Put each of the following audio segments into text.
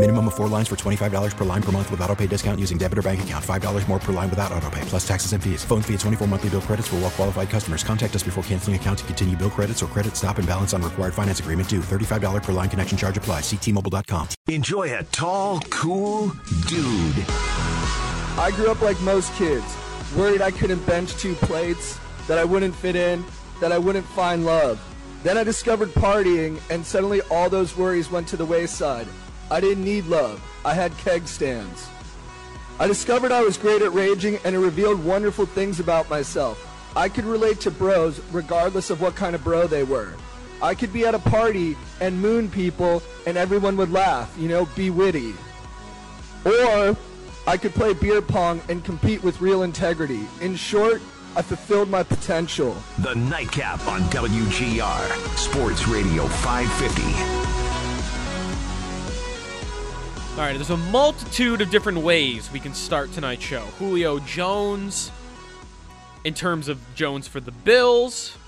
Minimum of four lines for $25 per line per month with auto pay discount using debit or bank account. $5 more per line without auto pay, plus taxes and fees. Phone fee at 24 monthly bill credits for well qualified customers. Contact us before canceling account to continue bill credits or credit stop and balance on required finance agreement due. $35 per line connection charge applies. Ctmobile.com. Enjoy a tall, cool dude. I grew up like most kids, worried I couldn't bench two plates, that I wouldn't fit in, that I wouldn't find love. Then I discovered partying, and suddenly all those worries went to the wayside. I didn't need love. I had keg stands. I discovered I was great at raging and it revealed wonderful things about myself. I could relate to bros regardless of what kind of bro they were. I could be at a party and moon people and everyone would laugh, you know, be witty. Or I could play beer pong and compete with real integrity. In short, I fulfilled my potential. The Nightcap on WGR, Sports Radio 550. All right, there's a multitude of different ways we can start tonight's show. Julio Jones, in terms of Jones for the Bills,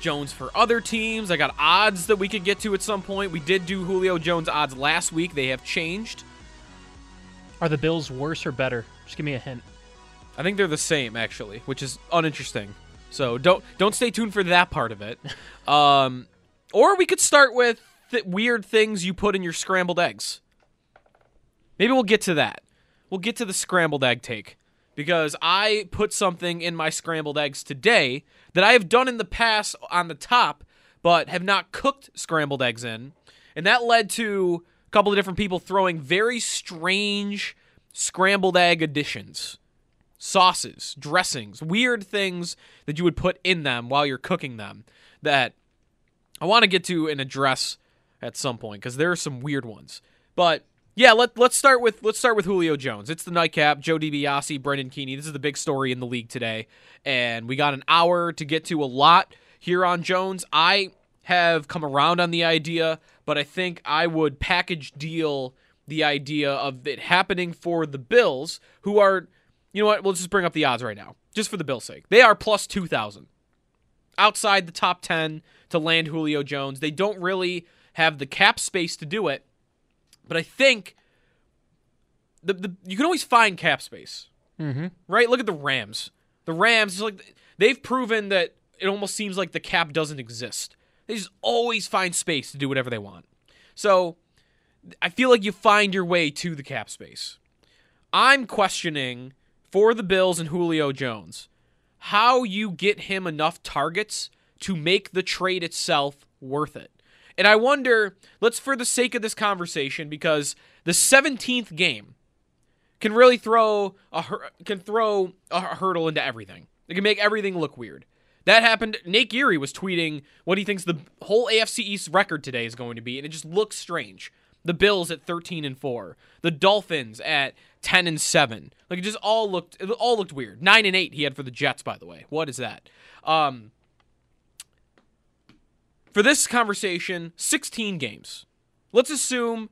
Jones for other teams. I got odds that we could get to at some point. We did do Julio Jones odds last week, they have changed. Are the Bills worse or better? Just give me a hint. I think they're the same, actually, which is uninteresting. So don't don't stay tuned for that part of it. Um, or we could start with th- weird things you put in your scrambled eggs. Maybe we'll get to that. We'll get to the scrambled egg take because I put something in my scrambled eggs today that I have done in the past on the top, but have not cooked scrambled eggs in. And that led to a couple of different people throwing very strange scrambled egg additions sauces, dressings, weird things that you would put in them while you're cooking them that I want to get to and address at some point because there are some weird ones. But yeah, let, let's start with let's start with Julio Jones. It's the nightcap. Joe DiBiase, Brendan Keany. This is the big story in the league today, and we got an hour to get to a lot here on Jones. I have come around on the idea, but I think I would package deal the idea of it happening for the Bills, who are, you know what? We'll just bring up the odds right now, just for the Bills' sake. They are plus two thousand, outside the top ten to land Julio Jones. They don't really have the cap space to do it but I think the, the you can always find cap space, mm-hmm. right? Look at the Rams. The Rams, like they've proven that it almost seems like the cap doesn't exist. They just always find space to do whatever they want. So I feel like you find your way to the cap space. I'm questioning for the Bills and Julio Jones how you get him enough targets to make the trade itself worth it. And I wonder, let's for the sake of this conversation, because the 17th game can really throw a can throw a hurdle into everything. It can make everything look weird. That happened. Nate Geary was tweeting what he thinks the whole AFC East record today is going to be, and it just looks strange. The Bills at 13 and 4, the Dolphins at 10 and 7. Like it just all looked it all looked weird. 9 and 8 he had for the Jets by the way. What is that? Um for this conversation, 16 games. Let's assume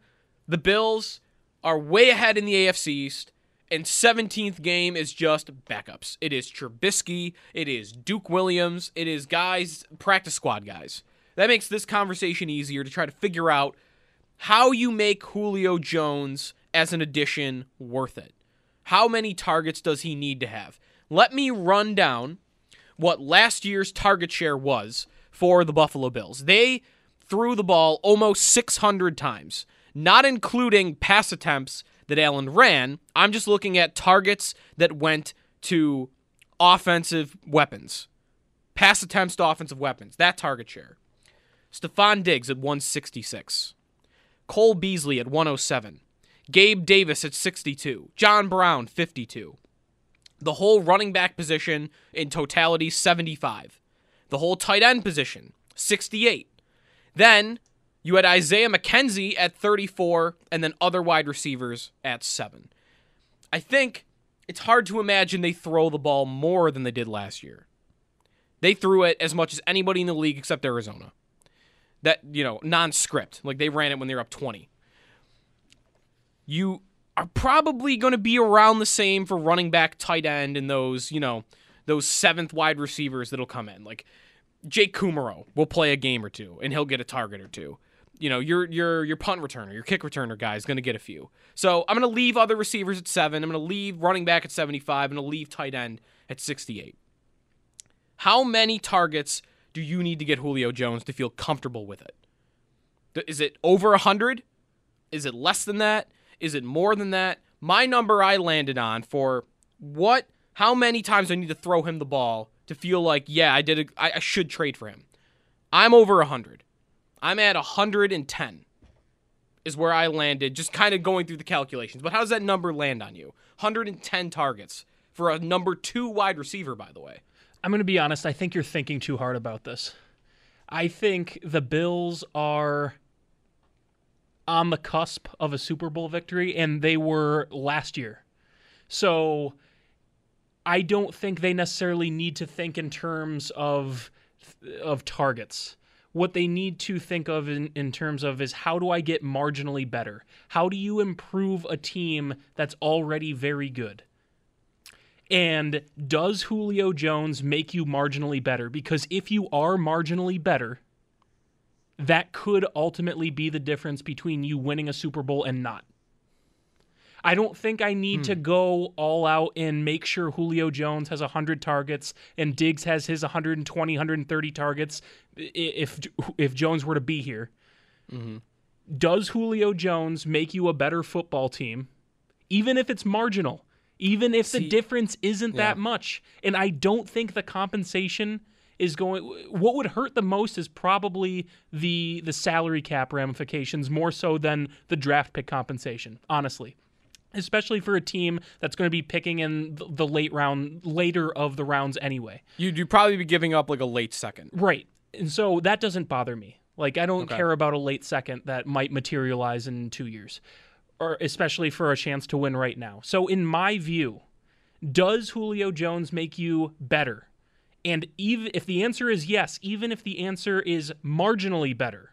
the Bills are way ahead in the AFC East, and 17th game is just backups. It is Trubisky, it is Duke Williams, it is guys, practice squad guys. That makes this conversation easier to try to figure out how you make Julio Jones as an addition worth it. How many targets does he need to have? Let me run down what last year's target share was for the Buffalo Bills. They threw the ball almost 600 times, not including pass attempts that Allen ran. I'm just looking at targets that went to offensive weapons, pass attempts to offensive weapons, that target share. Stefon Diggs at 166. Cole Beasley at 107. Gabe Davis at 62. John Brown, 52. The whole running back position in totality, 75. The whole tight end position, 68. Then you had Isaiah McKenzie at 34, and then other wide receivers at 7. I think it's hard to imagine they throw the ball more than they did last year. They threw it as much as anybody in the league except Arizona. That, you know, non script. Like they ran it when they were up 20. You are probably going to be around the same for running back, tight end, and those, you know, those seventh wide receivers that'll come in. Like Jake Kumerow will play a game or two and he'll get a target or two. You know, your your your punt returner, your kick returner guy is going to get a few. So I'm going to leave other receivers at seven. I'm going to leave running back at 75. I'm going to leave tight end at 68. How many targets do you need to get Julio Jones to feel comfortable with it? Is it over 100? Is it less than that? Is it more than that? My number I landed on for what, how many times I need to throw him the ball to feel like, yeah, I did, a, I, I should trade for him. I'm over 100. I'm at 110 is where I landed, just kind of going through the calculations. But how does that number land on you? 110 targets for a number two wide receiver, by the way. I'm going to be honest. I think you're thinking too hard about this. I think the Bills are on the cusp of a Super Bowl victory, and they were last year. So I don't think they necessarily need to think in terms of of targets. What they need to think of in, in terms of is how do I get marginally better? How do you improve a team that's already very good? And does Julio Jones make you marginally better? Because if you are marginally better, that could ultimately be the difference between you winning a Super Bowl and not. I don't think I need hmm. to go all out and make sure Julio Jones has 100 targets and Diggs has his 120, 130 targets if if Jones were to be here. Mm-hmm. Does Julio Jones make you a better football team, even if it's marginal? even if See, the difference isn't yeah. that much. And I don't think the compensation is going what would hurt the most is probably the the salary cap ramifications more so than the draft pick compensation, honestly. Especially for a team that's going to be picking in the late round, later of the rounds anyway. You'd, you'd probably be giving up like a late second. Right. And so that doesn't bother me. Like, I don't okay. care about a late second that might materialize in two years or especially for a chance to win right now. So, in my view, does Julio Jones make you better? And even if the answer is yes, even if the answer is marginally better,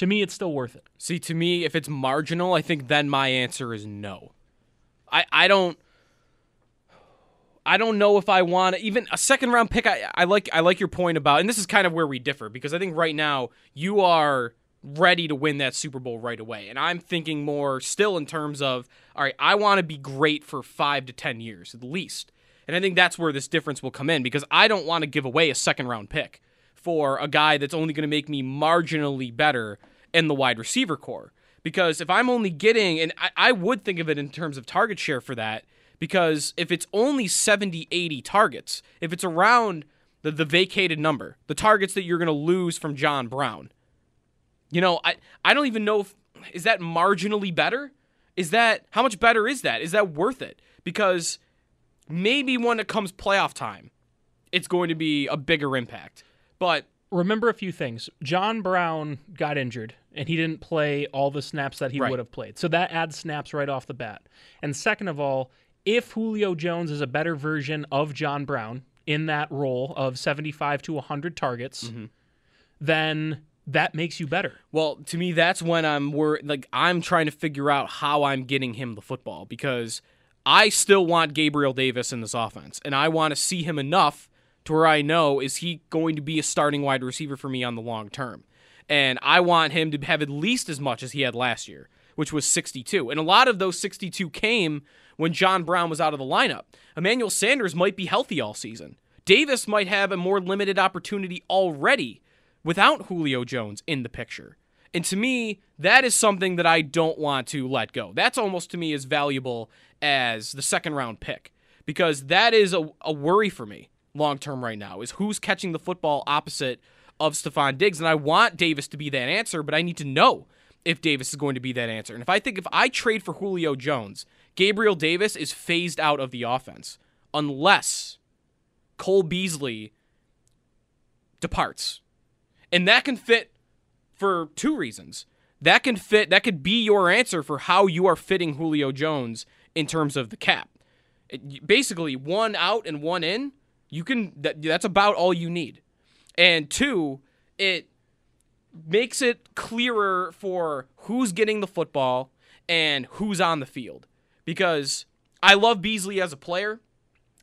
to me, it's still worth it. See, to me, if it's marginal, I think then my answer is no. I, I don't. I don't know if I want even a second round pick. I, I like I like your point about, and this is kind of where we differ because I think right now you are ready to win that Super Bowl right away. And I'm thinking more still in terms of, all right, I want to be great for five to 10 years at least. And I think that's where this difference will come in because I don't want to give away a second round pick for a guy that's only going to make me marginally better in the wide receiver core. Because if I'm only getting, and I, I would think of it in terms of target share for that, because if it's only 70, 80 targets, if it's around the, the vacated number, the targets that you're going to lose from John Brown, you know, I I don't even know if is that marginally better? Is that how much better is that? Is that worth it? Because maybe when it comes playoff time, it's going to be a bigger impact. But remember a few things. John Brown got injured and he didn't play all the snaps that he right. would have played. So that adds snaps right off the bat. And second of all, if Julio Jones is a better version of John Brown in that role of 75 to 100 targets, mm-hmm. then that makes you better. Well, to me, that's when I'm wor- like I'm trying to figure out how I'm getting him the football because I still want Gabriel Davis in this offense, and I want to see him enough to where I know is he going to be a starting wide receiver for me on the long term, and I want him to have at least as much as he had last year, which was 62, and a lot of those 62 came when John Brown was out of the lineup. Emmanuel Sanders might be healthy all season. Davis might have a more limited opportunity already without Julio Jones in the picture. And to me, that is something that I don't want to let go. That's almost to me as valuable as the second round pick because that is a, a worry for me long term right now is who's catching the football opposite of Stefon Diggs. And I want Davis to be that answer, but I need to know if Davis is going to be that answer. And if I think if I trade for Julio Jones, Gabriel Davis is phased out of the offense unless Cole Beasley departs. And that can fit for two reasons. That can fit that could be your answer for how you are fitting Julio Jones in terms of the cap. It, basically, one out and one in, you can that, that's about all you need. And two, it makes it clearer for who's getting the football and who's on the field. Because I love Beasley as a player,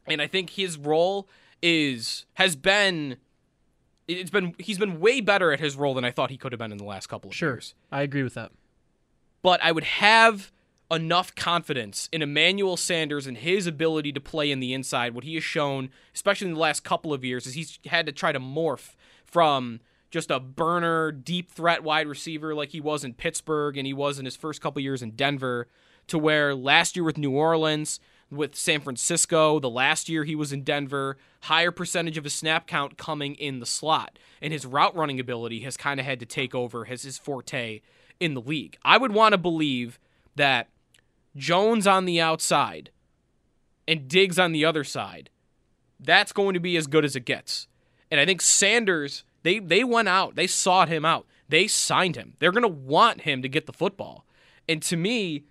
and I think his role is has been it's been he's been way better at his role than I thought he could have been in the last couple of years. sure, years. I agree with that. But I would have enough confidence in Emmanuel Sanders and his ability to play in the inside. What he has shown, especially in the last couple of years, is he's had to try to morph from just a burner, deep threat wide receiver like he was in Pittsburgh and he was in his first couple years in Denver, to where last year with New Orleans, with San Francisco, the last year he was in Denver, higher percentage of his snap count coming in the slot. And his route running ability has kind of had to take over as his forte in the league. I would want to believe that Jones on the outside and Diggs on the other side, that's going to be as good as it gets. And I think Sanders, they they went out, they sought him out, they signed him. They're going to want him to get the football. And to me,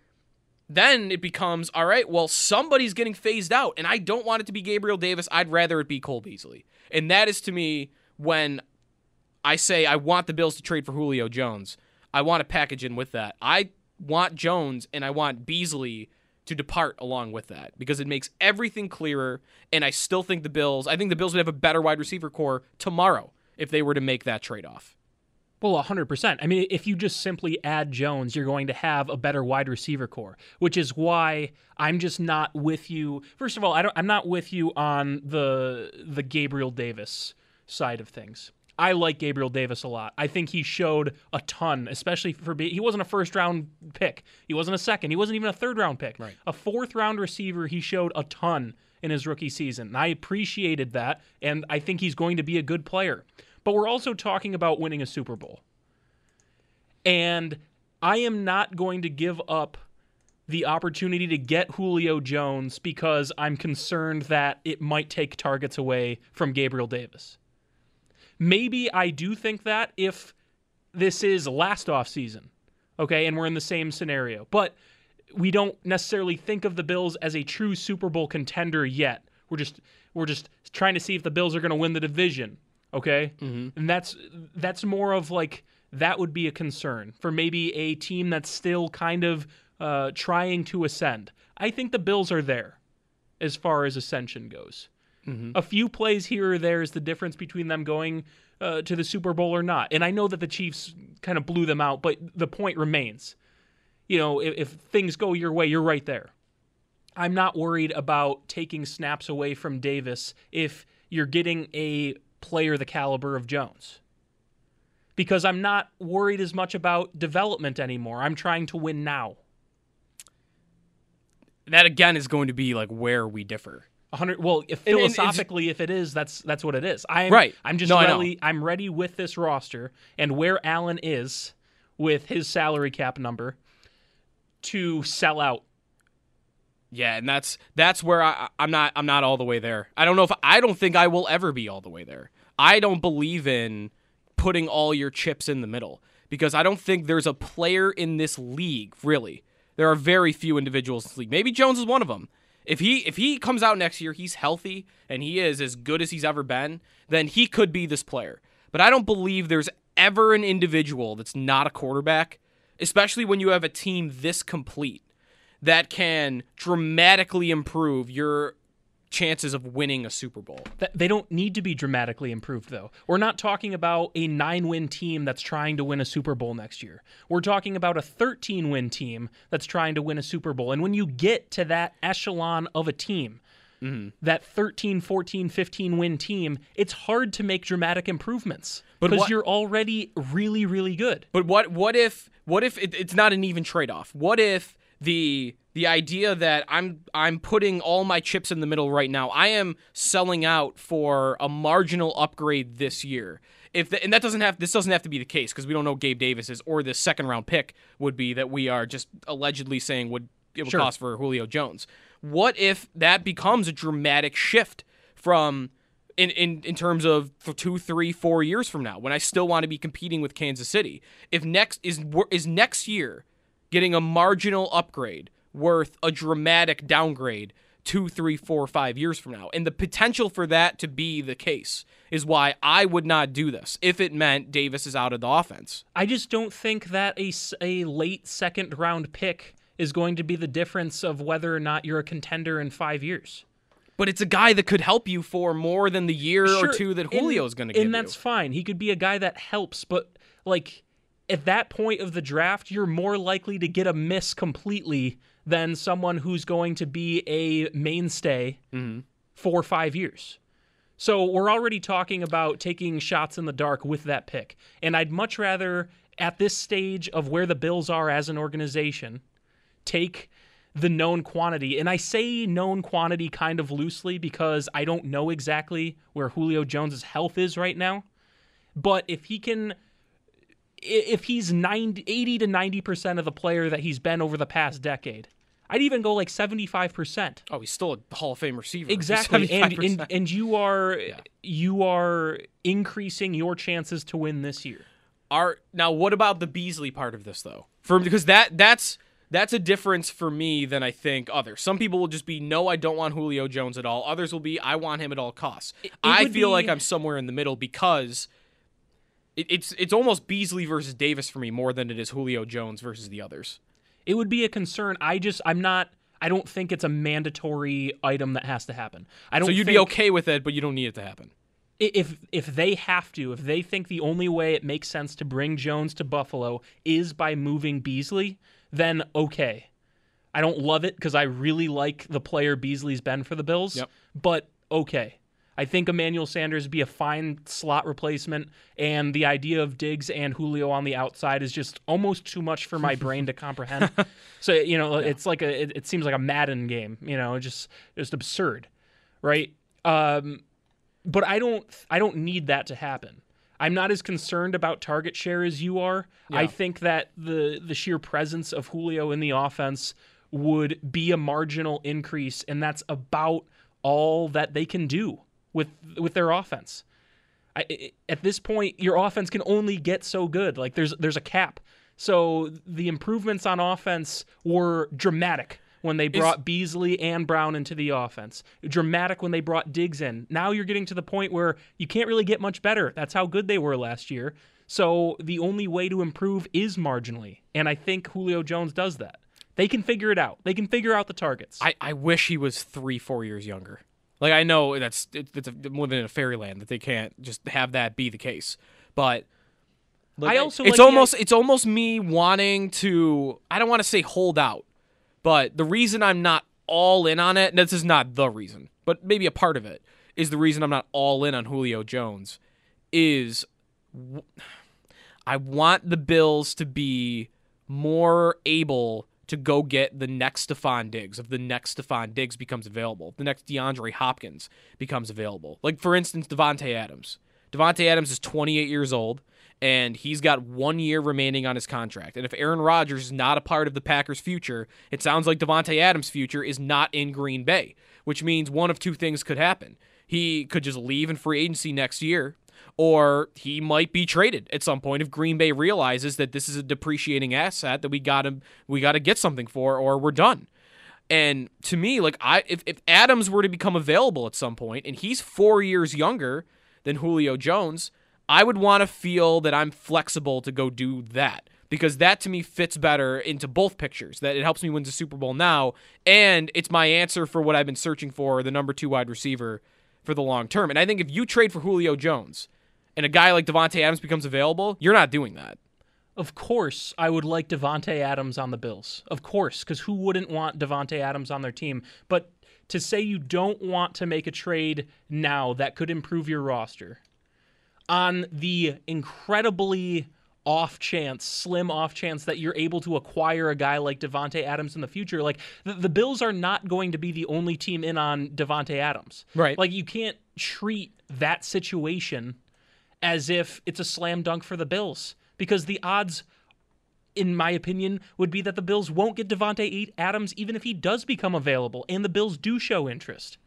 then it becomes all right, well, somebody's getting phased out, and I don't want it to be Gabriel Davis. I'd rather it be Cole Beasley. And that is to me when I say I want the Bills to trade for Julio Jones. I want to package in with that. I want Jones and I want Beasley to depart along with that because it makes everything clearer. And I still think the Bills, I think the Bills would have a better wide receiver core tomorrow if they were to make that trade off. Well, 100%. I mean, if you just simply add Jones, you're going to have a better wide receiver core, which is why I'm just not with you. First of all, I don't, I'm not with you on the the Gabriel Davis side of things. I like Gabriel Davis a lot. I think he showed a ton, especially for being. He wasn't a first round pick. He wasn't a second. He wasn't even a third round pick. Right. A fourth round receiver. He showed a ton in his rookie season. And I appreciated that, and I think he's going to be a good player. But we're also talking about winning a Super Bowl. And I am not going to give up the opportunity to get Julio Jones because I'm concerned that it might take targets away from Gabriel Davis. Maybe I do think that if this is last off season, okay, and we're in the same scenario, but we don't necessarily think of the Bills as a true Super Bowl contender yet. We're just we're just trying to see if the Bills are going to win the division, okay? Mm-hmm. And that's that's more of like that would be a concern for maybe a team that's still kind of uh, trying to ascend. I think the Bills are there as far as ascension goes. Mm-hmm. A few plays here or there is the difference between them going uh, to the Super Bowl or not. And I know that the Chiefs kind of blew them out, but the point remains. You know, if, if things go your way, you're right there. I'm not worried about taking snaps away from Davis if you're getting a player the caliber of Jones. Because I'm not worried as much about development anymore. I'm trying to win now. That again is going to be like where we differ. 100 well if philosophically if it is that's that's what it is i'm Right. i'm just No, ready i'm ready with this roster and where allen is with his salary cap number to sell out Yeah, and that's that's where I, I'm not I'm not all the way there. I don't know if I don't think I will ever be all the way there. I don't believe in putting all your chips in the middle because I don't think there's a player in this league really. There are very few individuals in this league. Maybe Jones is one of them. If he if he comes out next year, he's healthy and he is as good as he's ever been, then he could be this player. But I don't believe there's ever an individual that's not a quarterback, especially when you have a team this complete that can dramatically improve your chances of winning a Super Bowl. They don't need to be dramatically improved, though. We're not talking about a nine win team that's trying to win a Super Bowl next year. We're talking about a 13 win team that's trying to win a Super Bowl. And when you get to that echelon of a team, Mm-hmm. that 13, 14, 15 win team, it's hard to make dramatic improvements because you're already really, really good. But what what if what if it, it's not an even trade off? What if the the idea that I'm I'm putting all my chips in the middle right now. I am selling out for a marginal upgrade this year. if the, and that doesn't have this doesn't have to be the case because we don't know Gabe Davis is or the second round pick would be that we are just allegedly saying would it would Sure. cost for Julio Jones. What if that becomes a dramatic shift from in, in, in terms of for two, three, four years from now, when I still want to be competing with Kansas City, if next is is next year getting a marginal upgrade worth a dramatic downgrade two, three, four, five years from now, and the potential for that to be the case is why I would not do this if it meant Davis is out of the offense. I just don't think that a, a late second round pick is going to be the difference of whether or not you're a contender in five years. But it's a guy that could help you for more than the year Sure, or two that Julio's going to give you. And you. that's fine. He could be a guy that helps, but like at that point of the draft, you're more likely to get a miss completely than someone who's going to be a mainstay Mm-hmm. for five years. So we're already talking about taking shots in the dark with that pick. And I'd much rather, at this stage of where the Bills are as an organization, take the known quantity. And I say known quantity kind of loosely because I don't know exactly where Julio Jones's health is right now. But if he can if he's 90, 80 to 90% of the player that he's been over the past decade, I'd even go like 75%. oh, he's still a Hall of Fame receiver. Exactly. And, and and you are you are increasing your chances to win this year. Are now what about the Beasley part of this though? For because that that's that's a difference for me than I think others. Some people will just be no, I don't want Julio Jones at all. Others will be I want him at all costs. I would feel like I'm somewhere in the middle because it, it's it's almost Beasley versus Davis for me more than it is Julio Jones versus the others. It would be a concern. I just I'm not I don't think it's a mandatory item that has to happen. I don't So you'd be okay with it, but you don't need it to happen. if if they have to, if they think the only way it makes sense to bring Jones to Buffalo is by moving Beasley, then okay. I don't love it because I really like the player Beasley's been for the Bills. Yep. But okay. I think Emmanuel Sanders would be a fine slot replacement, and the idea of Diggs and Julio on the outside is just almost too much for my brain to comprehend. So you know, it's like a it, it seems like a Madden game. You know, just just absurd, right? Um, but I don't I don't need that to happen. I'm not as concerned about target share as you are. I think that the the sheer presence of Julio in the offense would be a marginal increase and that's about all that they can do with with their offense. I, at this point your offense can only get so good. Like there's there's a cap. So the improvements on offense were dramatic when they brought Beasley and Brown into the offense. Dramatic when they brought Diggs in. Now you're getting to the point where you can't really get much better. That's how good they were last year. So the only way to improve is marginally. And I think Julio Jones does that. They can figure it out. They can figure out the targets. I, I wish he was three, four years younger. Like I know that's it, it's a, living in a fairyland that they can't just have that be the case. But like, I also it's like almost it's almost me wanting to I don't want to say hold out, but the reason I'm not all in on it, and this is not the reason, but maybe a part of it is the reason I'm not all in on Julio Jones is I want the Bills to be more able to go get the next Stefon Diggs, if the next Stefon Diggs becomes available, the next DeAndre Hopkins becomes available. Like, for instance, Davante Adams. Davante Adams is 28 years old, and he's got one year remaining on his contract. And if Aaron Rodgers is not a part of the Packers' future, it sounds like Davante Adams' future is not in Green Bay, which means one of two things could happen. He could just leave in free agency next year, or he might be traded at some point if Green Bay realizes that this is a depreciating asset that we got to we got to get something for, or we're done. And to me, like I, if, if Adams were to become available at some point, and he's four years younger than Julio Jones, I would want to feel that I'm flexible to go do that because that to me fits better into both pictures. That it helps me win the Super Bowl now, and it's my answer for what I've been searching for, the number two wide receiver for the long term. And I think if you trade for Julio Jones and a guy like Davante Adams becomes available, you're not doing that. Of course, I would like Davante Adams on the Bills. Of course, because who wouldn't want Davante Adams on their team? But to say you don't want to make a trade now that could improve your roster on the incredibly off chance, slim off chance that you're able to acquire a guy like Davante Adams in the future, like the, the Bills are not going to be the only team in on Davante Adams. Right. Like you can't treat that situation as if it's a slam dunk for the Bills because the odds in my opinion, would be that the Bills won't get Davante Adams even if he does become available, and the Bills do show interest.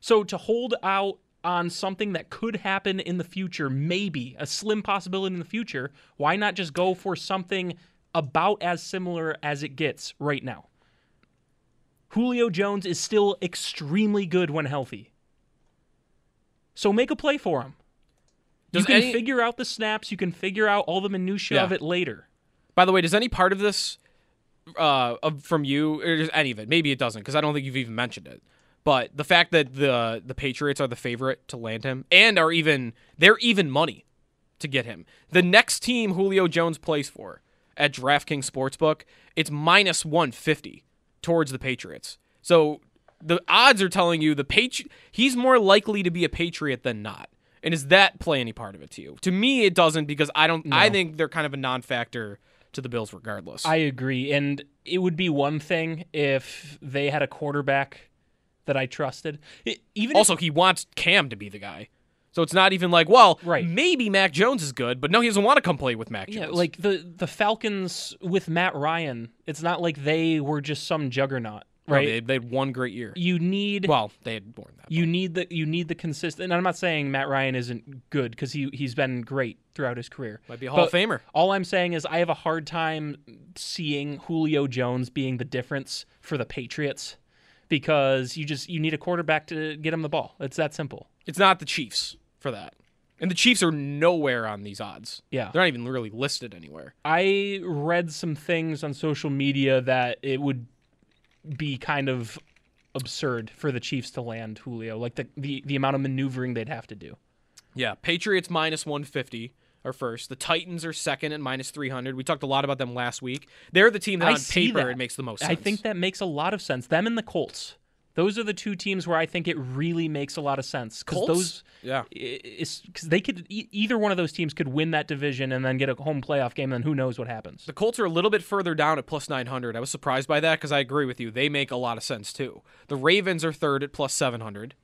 So to hold out on something that could happen in the future, maybe a slim possibility in the future, why not just go for something about as similar as it gets right now? Julio Jones is still extremely good when healthy. So make a play for him. Does you can any- figure out the snaps, you can figure out all the minutia Yeah. of it later. By the way, does any part of this uh, of, from you, or just any of it, maybe it doesn't, because I don't think you've even mentioned it. But the fact that the the Patriots are the favorite to land him, and are even they're even money to get him. The next team Julio Jones plays for at DraftKings Sportsbook, it's minus one fifty towards the Patriots. So the odds are telling you the Patri- he's more likely to be a Patriot than not. And does that play any part of it to you? To me, it doesn't because I don't. I think they're kind of a non-factor to the Bills regardless. I agree. And it would be one thing if they had a quarterback that I trusted. I- even if- also, he wants Cam to be the guy. So it's not even like, well, Right. maybe Mac Jones is good, but no, he doesn't want to come play with Mac Jones. yeah, like the the Falcons with Matt Ryan, it's not like they were just some juggernaut, No, right? they, they had one great year. you need Well, they had more than that. you need the you need the consistent. And I'm not saying Matt Ryan isn't good because he he's been great throughout his career. Might be a Hall of But Famer. All I'm saying is I have a hard time seeing Julio Jones being the difference for the Patriots because you just you need a quarterback to get him the ball. It's that simple. It's not the Chiefs for that. And the Chiefs are nowhere on these odds. Yeah. They're not even really listed anywhere. I read some things on social media that it would be kind of absurd for the Chiefs to land Julio, like the the, the amount of maneuvering they'd have to do. Yeah, Patriots minus 150 are first. The Titans are second at minus 300. We talked a lot about them last week. They're the team that I on paper that. it makes the most sense. I think that makes a lot of sense. Them and the Colts. Those are the two teams where I think it really makes a lot of sense because Colts? those, Yeah. because they could e- either one of those teams could win that division and then get a home playoff game, and then who knows what happens. The Colts are a little bit further down at plus 900. I was surprised by that because I agree with you. They make a lot of sense too. The Ravens are third at plus 700.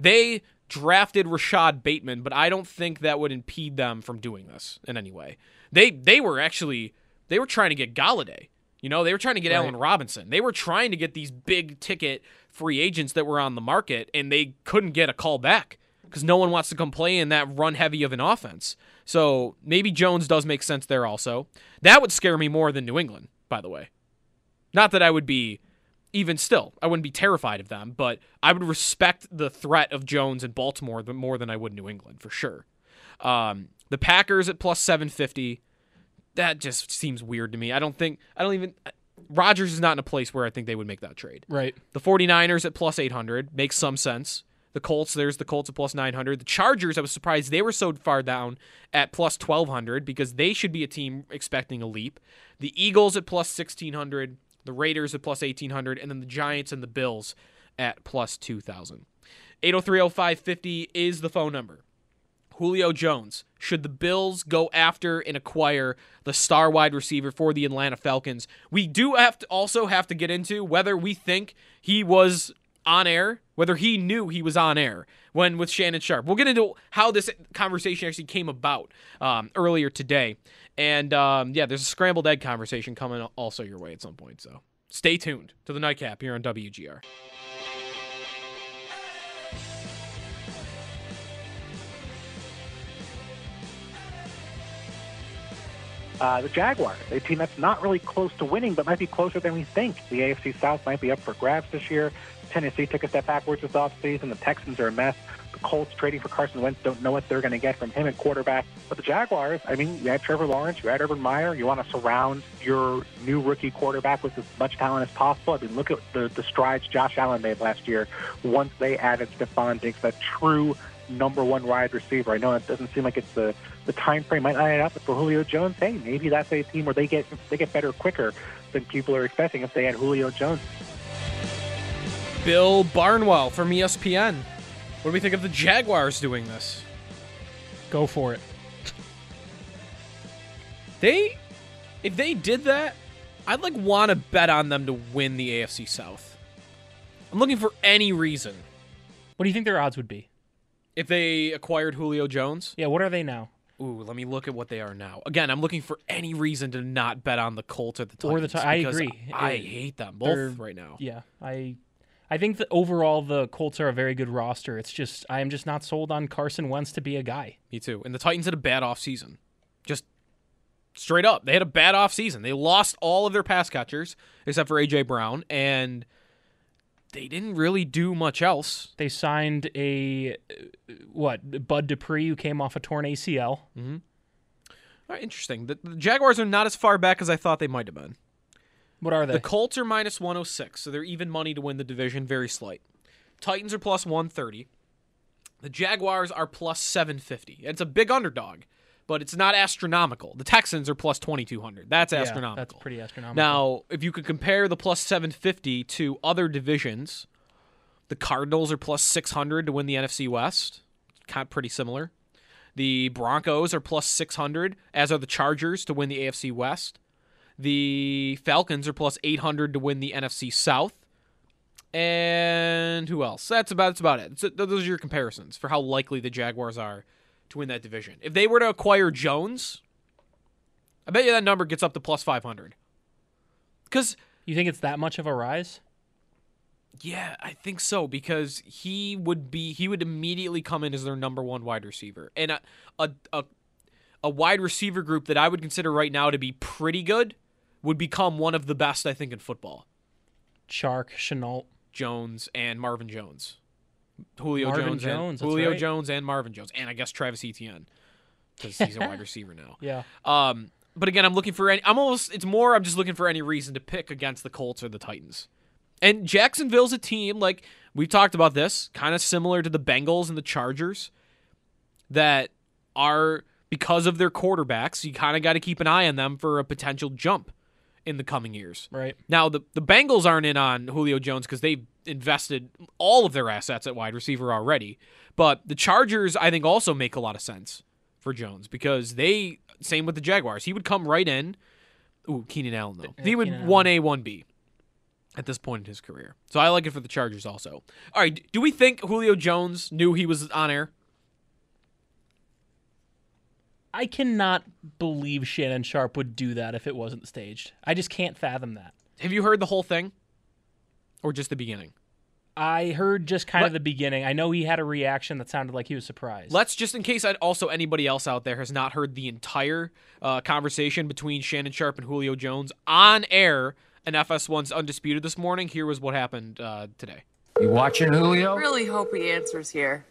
They drafted Rashod Bateman, but I don't think that would impede them from doing this in any way. They they were actually they were trying to get Golladay. You know, they were trying to get Right. Allen Robinson. They were trying to get these big ticket free agents that were on the market, and they couldn't get a call back because no one wants to come play in that run heavy of an offense. So maybe Jones does make sense there also. That would scare me more than New England, by the way. Not that I would be, even still, I wouldn't be terrified of them, but I would respect the threat of Jones in Baltimore more than I would New England, for sure. Um, the Packers at plus 750, that just seems weird to me. I don't think, I don't even, Rodgers is not in a place where I think they would make that trade. Right. The 49ers at plus 800 makes some sense. The Colts, there's the Colts at plus 900. The Chargers, I was surprised they were so far down at plus 1200 because they should be a team expecting a leap. The Eagles at plus 1600, the Raiders at plus 1800, and then the Giants and the Bills at plus 2000. 8030550 is the phone number. Julio Jones. Should the Bills go after and acquire the star wide receiver for the Atlanta Falcons? We do have to also have to get into whether we think he was on air, whether he knew he was on air when with Shannon Sharpe. We'll get into how this conversation actually came about um, earlier today. And um, yeah, there's a scrambled egg conversation coming also your way at some point. So stay tuned to the nightcap here on WGR. Uh, the Jaguars, a team that's not really close to winning, but might be closer than we think. The AFC South might be up for grabs this year. Tennessee took a step backwards this offseason. The Texans are a mess. The Colts trading for Carson Wentz don't know what they're going to get from him at quarterback. But the Jaguars, I mean, you had Trevor Lawrence, you had Urban Meyer. You want to surround your new rookie quarterback with as much talent as possible. I mean, look at the, the strides Josh Allen made last year once they added Stefon Diggs, that true number one wide receiver. I know it doesn't seem like it's the the time frame might not add up, but for Julio Jones, hey, maybe that's a team where they get they get better quicker than people are expecting if they had Julio Jones. Bill Barnwell from ESPN. What do we think of the Jaguars doing this? Go for it. They, if they did that, I'd like want to bet on them to win the AFC South. I'm looking for any reason. What do you think their odds would be? If they acquired Julio Jones, Yeah, what are they now? ooh, let me look at what they are now. Again, I'm looking for any reason to not bet on the Colts or the Titans. Or the Ti- I agree. I It- hate them both right now. Yeah, I I think that overall the Colts are a very good roster. It's just I am just not sold on Carson Wentz to be a guy. Me too. And the Titans had a bad offseason. Just straight up. They had a bad offseason. They lost all of their pass catchers except for AJ Brown and they didn't really do much else. They signed a what Bud Dupree who came off a torn ACL. Mm-hmm. All right, interesting. The, the Jaguars are not as far back as I thought they might have been. What are they? The Colts are minus 106, so they're even money to win the division, very slight. Titans are plus 130. The Jaguars are plus 750. It's a big underdog, but it's not astronomical. The Texans are plus 2200. That's Yeah, astronomical. that's pretty astronomical. Now, if you could compare the plus 750 to other divisions, the Cardinals are plus 600 to win the NFC West. Kind of pretty similar. The Broncos are plus 600, as are the Chargers to win the AFC West. The Falcons are plus 800 to win the NFC South. And who else? That's about that's about it. So those are your comparisons for how likely the Jaguars are to win that division. If they were to acquire Jones, I bet you that number gets up to plus 500. Because you think it's that much of a rise? Yeah, I think so because he would be he would immediately come in as their number one wide receiver, and a a a, a wide receiver group that I would consider right now to be pretty good would become one of the best I think in football. Chark, Shenault, Jones, and Marvin Jones, Julio Marvin Jones, Jones, and, Julio right. Jones, and Marvin Jones, and I guess Travis Etienne because he's a wide receiver now. Yeah. Um, but again, I'm looking for any. I'm almost. It's more. I'm just looking for any reason to pick against the Colts or the Titans. And Jacksonville's a team like we've talked about this, kind of similar to the Bengals and the Chargers, that are because of their quarterbacks. You kind of got to keep an eye on them for a potential jump in the coming years. Right. Now the the Bengals aren't in on Julio Jones because they've invested all of their assets at wide receiver already. But the Chargers, I think, also make a lot of sense for Jones because they same with the Jaguars. He would come right in. Ooh, Keenan Allen though. He would one A one B at this point in his career. So I like it for the Chargers also. All right, do we think Julio Jones knew he was on air? I cannot believe Shannon Sharpe would do that if it wasn't staged. I just can't fathom that. Have you heard the whole thing, or just the beginning? I heard just kind Let- of the beginning. I know he had a reaction that sounded like he was surprised. Let's just in case I, also anybody else out there has not heard the entire uh, conversation between Shannon Sharpe and Julio Jones on air and FS1's Undisputed this morning. Here was what happened uh, today. You watching Julio? I Really hope he answers here.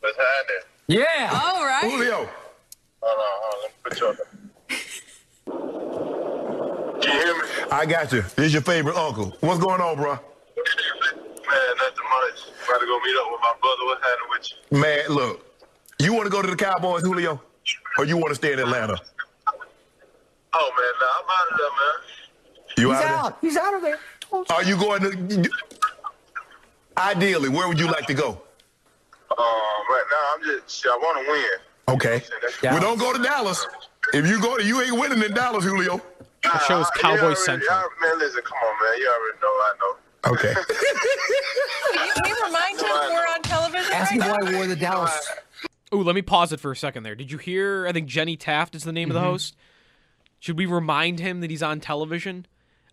What's happening? Yeah. All right. Julio. Hold on, hold on. Let me put you on. Can you hear me? I got you. This is your favorite uncle. What's going on, bro? Man, nothing much. About to go meet up with my brother. What's happening with you? Man, look. You want to go to the Cowboys, Julio? Or you want to stay in Atlanta? Oh, man, nah, I'm out of there, man. You He's out, out. He's out of there. Are you going to... Ideally, where would you like to go? Um, right now, I'm just, I want to win. Okay. Well, don't go to Dallas. If you go to, you ain't winning in Dallas, Julio. The show is Cowboy Central. Man, listen, come on, man. You already know I know. Okay. Can you, can you remind him we're on television Ask right him now? why I wore the Dallas. Ooh, let me pause it for a second there. Did you hear? I think Jenny Taft is the name of the mm-hmm. host. Should we remind him that he's on television?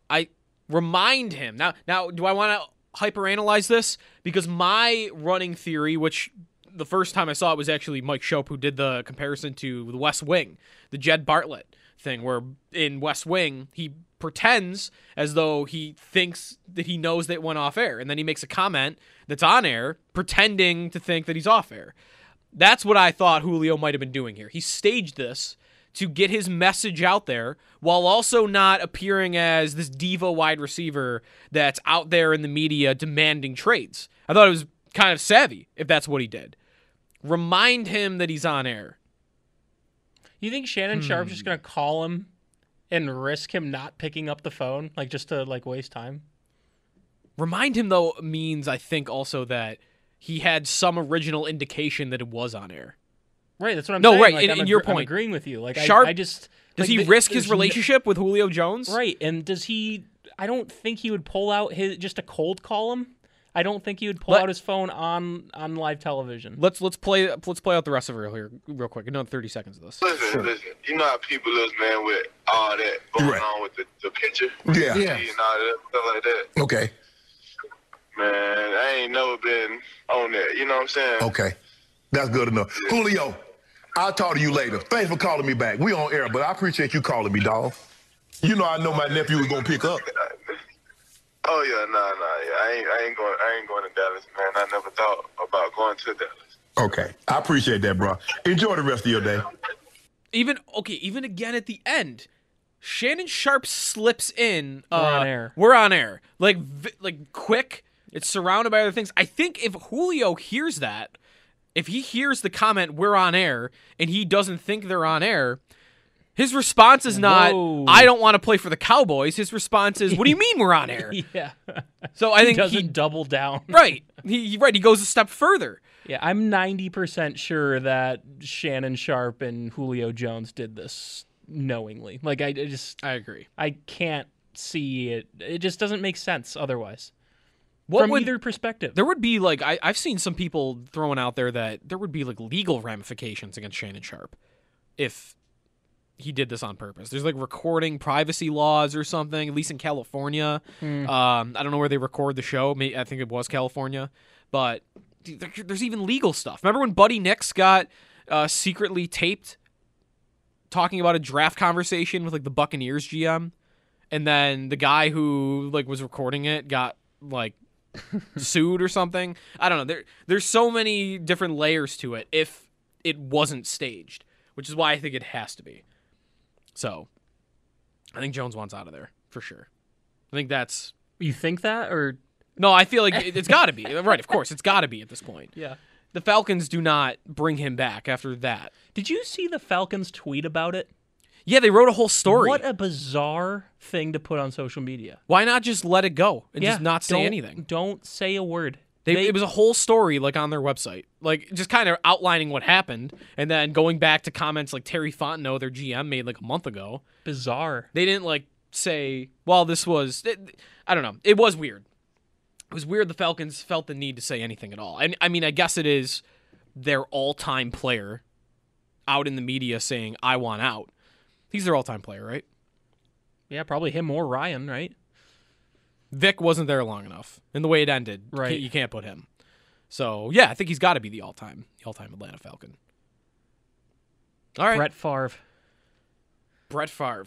I remind him now. Now, do I want to hyperanalyze this? Because my running theory, which the first time I saw it was actually Mike Shope who did the comparison to the West Wing, the Jed Bartlet thing, where in West Wing he pretends as though he thinks that he knows that it went off air, and then he makes a comment that's on air, pretending to think that he's off air. That's what I thought Julio might have been doing here. He staged this to get his message out there while also not appearing as this diva wide receiver that's out there in the media demanding trades. I thought it was kind of savvy if that's what he did. Remind him that he's on air. You think Shannon Sharpe's Hmm. just gonna call him and risk him not picking up the phone, like just to like waste time? Remind him though means I think also that he had some original indication that it was on air. Right, that's what I'm No, saying. right, Like, and- I'm and your agr- I'm point. agreeing with you. Like Sharpe- I, just Does like, he th- risk his no- relationship with Julio Jones? Right, and does he? I don't think he would pull out his just a cold call him. I don't think he would pull Let- out his phone on on live television. Let's let's play let's play out the rest of it here real quick. Another thirty seconds of this. Listen, listen. You know how people is, man, with all that going Right. on with the, the picture? Yeah. And all that stuff like that. Okay. Man, I ain't never been on that. You know what I'm saying? Okay. That's good enough. Julio, I'll talk to you later. Thanks for calling me back. We on air, but I appreciate you calling me, dog. You know I know my nephew was gonna pick up. Oh yeah, nah, nah, yeah. I ain't, I ain't going, I ain't going to Dallas, man. I never thought about going to Dallas. Okay. I appreciate that, bro. Enjoy the rest of your day. Even okay, even again at the end, Shannon Sharpe slips in. Uh, We're on air. We're on air. Like vi- like quick. It's surrounded by other things. I think if Julio hears that, if he hears the comment "We're on air" and he doesn't think they're on air, his response is not Whoa. "I don't want to play for the Cowboys." His response is "What do you mean we're on air?" yeah. So I he think doesn't he double down. right. He he- right. He goes a step further. Yeah, I'm 90% sure that Shannon Sharpe and Julio Jones did this knowingly. Like I, I just I agree. I can't see it. It just doesn't make sense otherwise. What From would- either perspective. There would be like I, I've seen some people throwing out there that there would be like legal ramifications against Shannon Sharpe if he did this on purpose. There's like recording privacy laws or something, at least in California. Hmm. Um, I don't know where they record the show. I think it was California, but there's even legal stuff. Remember when Buddy Nix got uh, secretly taped talking about a draft conversation with like the Buccaneers GM, and then the guy who like was recording it got like sued or something. I don't know. There there's so many different layers to it if it wasn't staged, which is why I think it has to be. So, I think Jones wants out of there for sure. I think that's You think that or no. I feel like it, it's got to be right. Of course, it's got to be at this point. Yeah. The Falcons do not bring him back after that. Did you see the Falcons tweet about it? Yeah, they wrote a whole story. What a bizarre thing to put on social media. Why not just let it go and yeah, just not say anything? Don't say a word. They, They- it was a whole story like on their website, like just kind of outlining what happened, and then going back to comments like Terry Fontenot, their GM, made like a month ago. Bizarre. They didn't like say, "Well, this was." It, I don't know. It was weird. It was weird. The Falcons felt the need to say anything at all, and I mean, I guess it is their all-time player out in the media saying, "I want out." He's their all-time player, right? Yeah, probably him or Ryan, right? Vick wasn't there long enough, and the way it ended, Right. can't- You can't put him. So yeah, I think he's got to be the all-time, the all-time Atlanta Falcon. All right, Brett Favre. Brett Favre.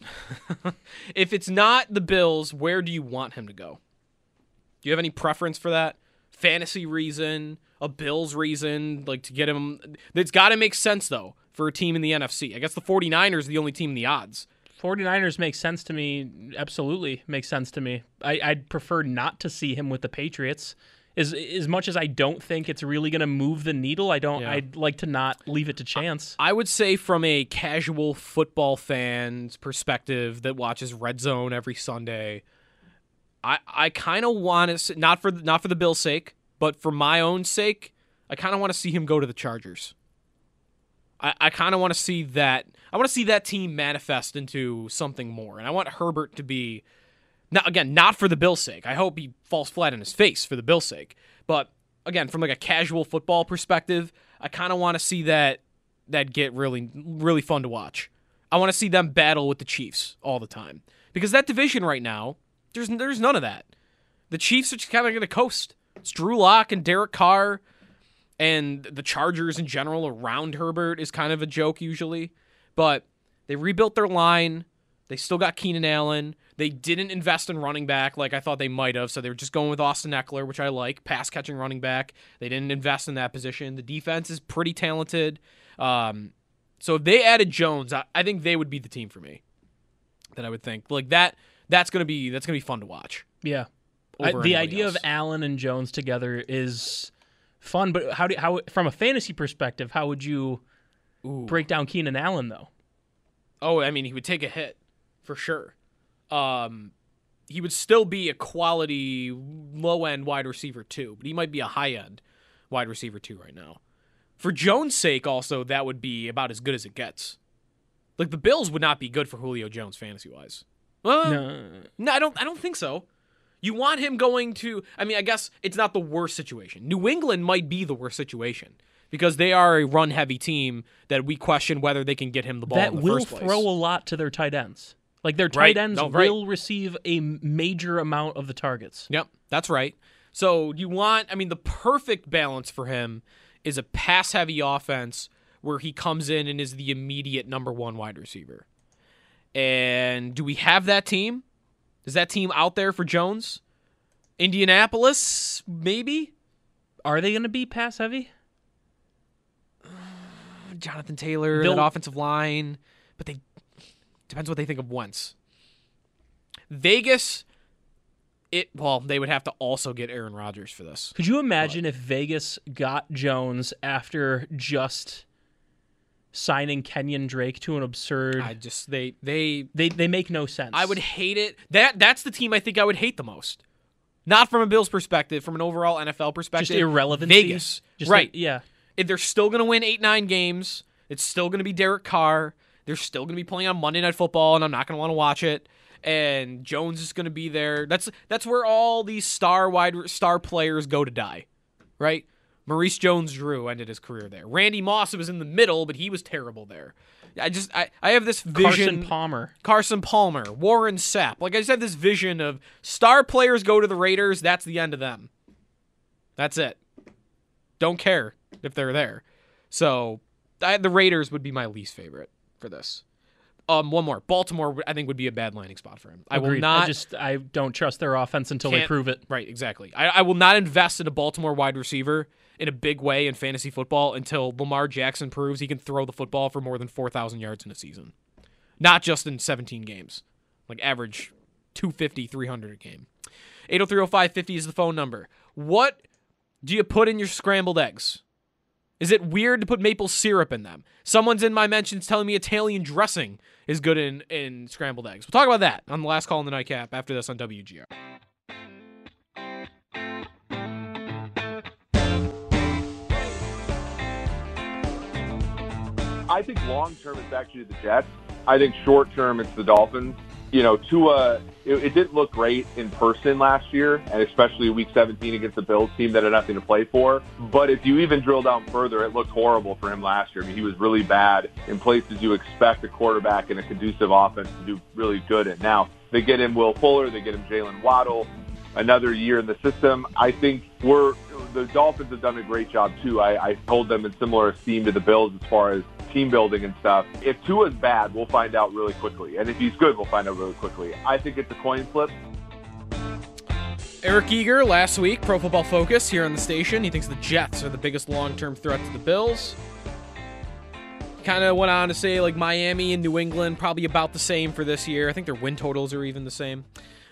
if it's not the Bills, where do you want him to go? Do you have any preference for that? Fantasy reason, a Bills reason, like to get him. It's got to make sense though for a team in the NFC. I guess the 49ers are the only team in the odds. 49ers make sense to me. Absolutely makes sense to me. I, I'd prefer not to see him with the Patriots. As, as much as I don't think it's really going to move the needle, I don't. Yeah. I'd like to not leave it to chance. I would say from a casual football fan's perspective that watches Red Zone every Sunday, I I kind of want to not for not for the Bills' sake, but for my own sake, I kind of want to see him go to the Chargers. I, I kind of want to see that. I want to see that team manifest into something more, and I want Herbert to be. Now, again, not for the Bills' sake. I hope he falls flat on his face for the Bills' sake. But again, from like a casual football perspective, I kind of want to see that that get really really fun to watch. I want to see them battle with the Chiefs all the time because that division right now, there's there's none of that. The Chiefs are just kind of going to coast. It's Drew Lock and Derek Carr, and the Chargers in general around Herbert is kind of a joke usually. But they rebuilt their line. They still got Keenan Allen. They didn't invest in running back like I thought they might have, so they were just going with Austin Ekeler, which I like, pass catching running back. They didn't invest in that position. The defense is pretty talented. Um, so if they added Jones, I, I think they would be the team for me. That I would think like that. That's gonna be that's gonna be fun to watch. Yeah. I, the idea else. of Allen and Jones together is fun, but how do how from a fantasy perspective, how would you break down Keenan Allen though? Oh, I mean, he would take a hit for sure. Um, he would still be a quality low end wide receiver too, but he might be a high end wide receiver too right now. For Jones' sake, also that would be about as good as it gets. Like the Bills would not be good for Julio Jones fantasy wise. Well, No. no, I don't. I don't think so. You want him going to. I mean, I guess it's not the worst situation. New England might be the worst situation because they are a run heavy team that we question whether they can get him the ball that in the will first place. throw a lot to their tight ends. Like their tight Right. ends No, right. will receive a major amount of the targets. Yep, that's right. So you want, I mean, the perfect balance for him is a pass heavy offense where he comes in and is the immediate number one wide receiver. And do we have that team? Is that team out there for Jones? Indianapolis, maybe? Are they going to be pass heavy? Jonathan Taylor, They'll- that offensive line, but they depends what they think of Wentz. Vegas, it well, they would have to also get Aaron Rodgers for this. Could you imagine if Vegas got Jones after just signing Kenyon Drake to an absurd? I just they they they they make no sense. I would hate it. That that's the team I think I would hate the most. Not from a Bills perspective, from an overall NFL perspective. irrelevancy? Vegas, Just right? like- yeah. If they're still going to win eight nine games, it's still going to be Derek Carr. They're still going to be playing on Monday Night Football, and I'm not going to want to watch it. And Jones is going to be there. That's that's where all these star wide star players go to die, right? Maurice Jones-Drew ended his career there. Randy Moss was in the middle, but he was terrible there. I just I, I have this vision. Carson Palmer. Carson Palmer, Warren Sapp. Like I just have this vision of star players go to the Raiders. That's the end of them. That's it. Don't care if they're there. So I, the Raiders would be my least favorite for this. Um, one more. Baltimore, I think, would be a bad landing spot for him. I will not. I just I don't trust their offense until they prove it. Right, exactly. I, I will not invest in a Baltimore wide receiver in a big way in fantasy football until Lamar Jackson proves he can throw the football for more than 4,000 yards in a season. Not just in 17 games. Like average 250, 300 a game. 8030550 is the phone number. What do you put in your scrambled eggs? Is it weird to put maple syrup in them? Someone's in my mentions telling me Italian dressing is good in, in scrambled eggs. We'll talk about that on the last call in the nightcap after this on WGR. I think long term it's actually the Jets. I think short term it's the Dolphins. You know, Tua, it, it didn't look great in person last year, and especially Week 17 against the Bills team that had nothing to play for. But if you even drill down further, it looked horrible for him last year. I mean, he was really bad in places you expect a quarterback in a conducive offense to do really good at. Now they get him Will Fuller, they get him Jaylen Waddle, another year in the system. I think we're the Dolphins have done a great job too. I, I hold them in similar esteem to the Bills as far as team building and stuff. If Tua's bad, we'll find out really quickly, and if he's good, we'll find out really quickly. I think it's a coin flip. Eric Eager last week, Pro Football Focus here on the station. He thinks the Jets are the biggest long-term threat to the Bills. Kind of went on to say like Miami and New England probably about the same for this year. I think their win totals are even the same.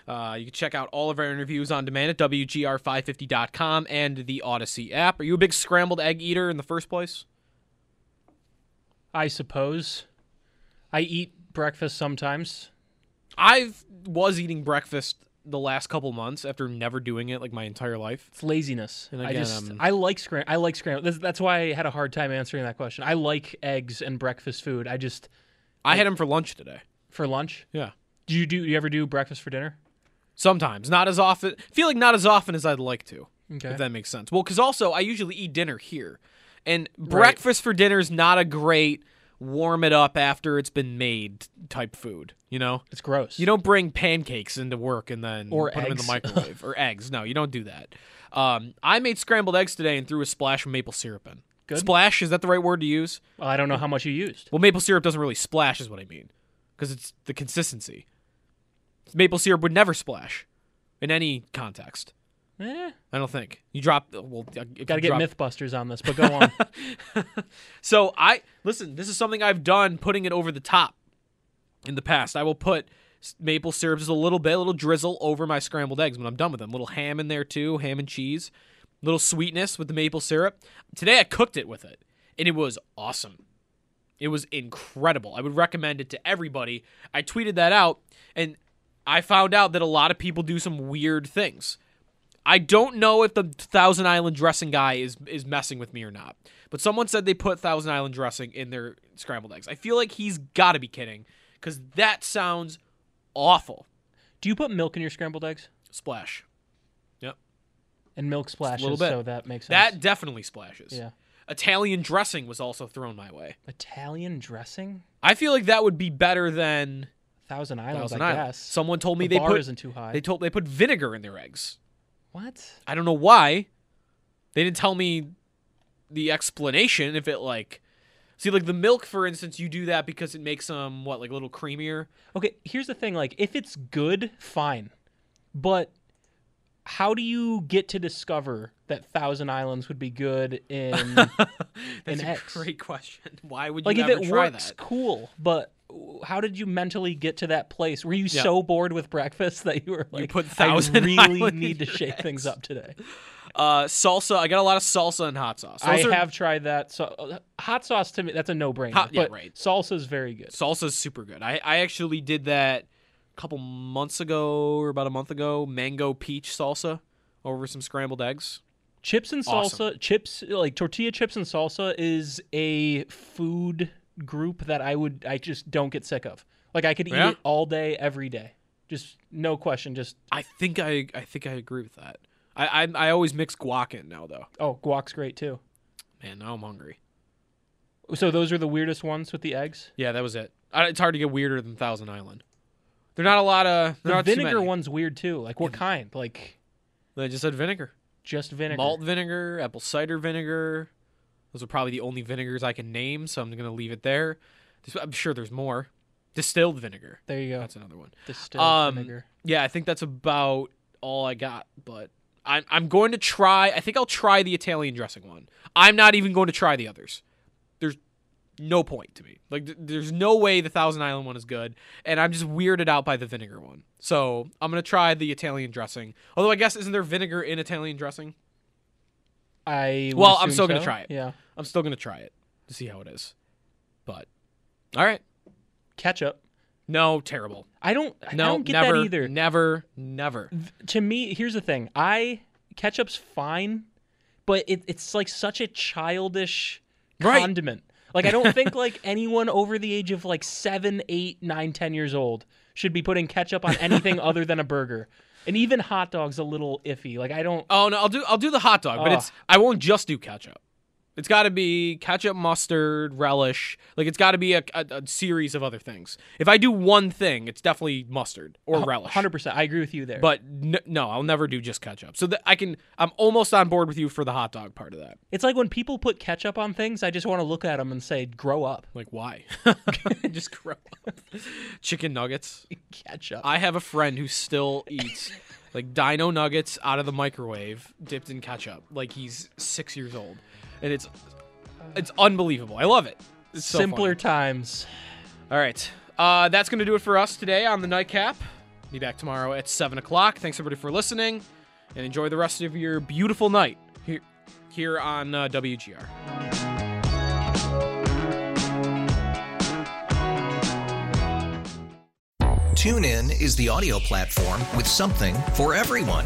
Uh, you can check out all of our interviews on demand at WGR550.com and the Audacy app. Are you a big scrambled egg eater in the first place? I suppose. I eat breakfast sometimes. I was eating breakfast the last couple months after never doing it like my entire life. It's laziness. And I just um, I like scram I like scrambled. That's, that's why I had a hard time answering that question. I like eggs and breakfast food. I just I had them for lunch today. for lunch. Yeah. Do you do you ever do breakfast for dinner? Sometimes, not as often. Feel like not as often as I'd like to. Okay. If that makes sense. Well, because also I usually eat dinner here, and breakfast for dinner is not a great warm it up after it's been made type food. You know, It's gross. you don't bring pancakes into work and then Or put them in the eggs. microwave or eggs. No, you don't do that. Um, I made scrambled eggs today and threw a splash of maple syrup in. Good. Splash is that the right word to use? Well, I don't know how much you used. Well, maple syrup doesn't really splash, is what I mean, because it's the consistency. Maple syrup would never splash in any context. Eh, I don't think you drop. Well, if you got to get drop- MythBusters on this, but go on. So I listen. This is something I've done, putting it over the top. In the past, I will put maple syrup just a little bit, a little drizzle over my scrambled eggs when I'm done with them. little ham in there too, ham and cheese, little sweetness with the maple syrup. Today I cooked it with it, and it was awesome. It was incredible. I would recommend it to everybody. I tweeted that out, and I found out that a lot of people do some weird things. I don't know if the Thousand Island dressing guy is is messing with me or not. But someone said they put Thousand Island dressing in their scrambled eggs. I feel like he's got to be kidding because that sounds awful. Do you put milk in your scrambled eggs? Splash. Yep. And milk splashes, a little bit. so that makes sense. That definitely splashes. Yeah. Italian dressing was also thrown my way. Italian dressing? I feel like that would be better than Thousand Islands, Thousand I Island. guess. Someone told me The they bar put isn't too high. They told they put vinegar in their eggs. What? I don't know why. They didn't tell me the explanation. If it like, see, like the milk, for instance, you do that because it makes them what like a little creamier. Okay, here's the thing. Like, if it's good, fine. But how do you get to discover that Thousand Islands would be good in That's in a great question. Why would you Like, if it try works, that? cool. But how did you mentally get to that place? Were you Yeah. so bored with breakfast that you were like, put I Thousand really Island need to shake things up today? Uh, salsa. I got a lot of salsa and hot sauce. I are- have tried that. So uh, hot sauce to me, that's a no-brainer. Yeah, but right. Salsa's very good. Salsa's super good. I, I actually did that a couple months ago or about a month ago. Mango peach salsa over some scrambled eggs. Chips and salsa, Awesome. chips like tortilla chips and salsa is a food group that I would I just don't get sick of. Like I could eat Yeah? it all day, every day. Just no question. Just I think I I think I agree with that. I I, I always mix guac in now though. oh, guac's great too. Man, now I'm hungry. So those are the weirdest ones with the eggs. Yeah, that was it. I, it's hard to get weirder than Thousand Island. They're not a lot of. The they're not too vinegar one's weird too. Like what kind? Like They just said vinegar. just vinegar. Malt vinegar, apple cider vinegar. Those are probably the only vinegars I can name, so I'm going to leave it there. I'm sure there's more. Distilled vinegar. There you go. That's another one. Distilled Um, vinegar. Yeah, I think that's about all I got. But I'm I'm going to try. I think I'll try the Italian dressing one. I'm not even going to try the others. There's no point to me. Like th- there's no way the Thousand Island one is good, and I'm just weirded out by the vinegar one. So I'm gonna try the Italian dressing. Although I guess isn't there vinegar in Italian dressing? I Well, I'm still gonna try it. Yeah. I'm still gonna try it to see how it is. But all right, Ketchup. no, terrible. I don't. I No, don't get never, that either. Never, never. to me, here's the thing. I ketchup's fine, but it, it's like such a childish Right. condiment. Like I don't think like anyone over the age of like seven, eight, nine, ten years old should be putting ketchup on anything other than a burger. And even hot dogs a little iffy. Like I don't. Oh no, I'll do I'll do the hot dog, but Ugh. it's I won't just do ketchup. It's got to be ketchup, mustard, relish. Like it's got to be a, a, a series of other things. If I do one thing, it's definitely mustard or relish. Hundred percent. I agree with you there. But n- no, I'll never do just ketchup. So that I can, I'm almost on board with you for the hot dog part of that. it's like when people put ketchup on things, I just want to look at them and say, "Grow up." Like why? just grow up. Chicken nuggets. Ketchup. I have a friend who still eats like dino nuggets out of the microwave dipped in ketchup. Like he's six years old, and it's it's unbelievable. I love it. It's so Simpler funny. times. All right, uh, that's gonna do it for us today on the nightcap. Be back tomorrow at seven o'clock. Thanks everybody for listening, and enjoy the rest of your beautiful night here here on uh, WGR. TuneIn is the audio platform with something for everyone.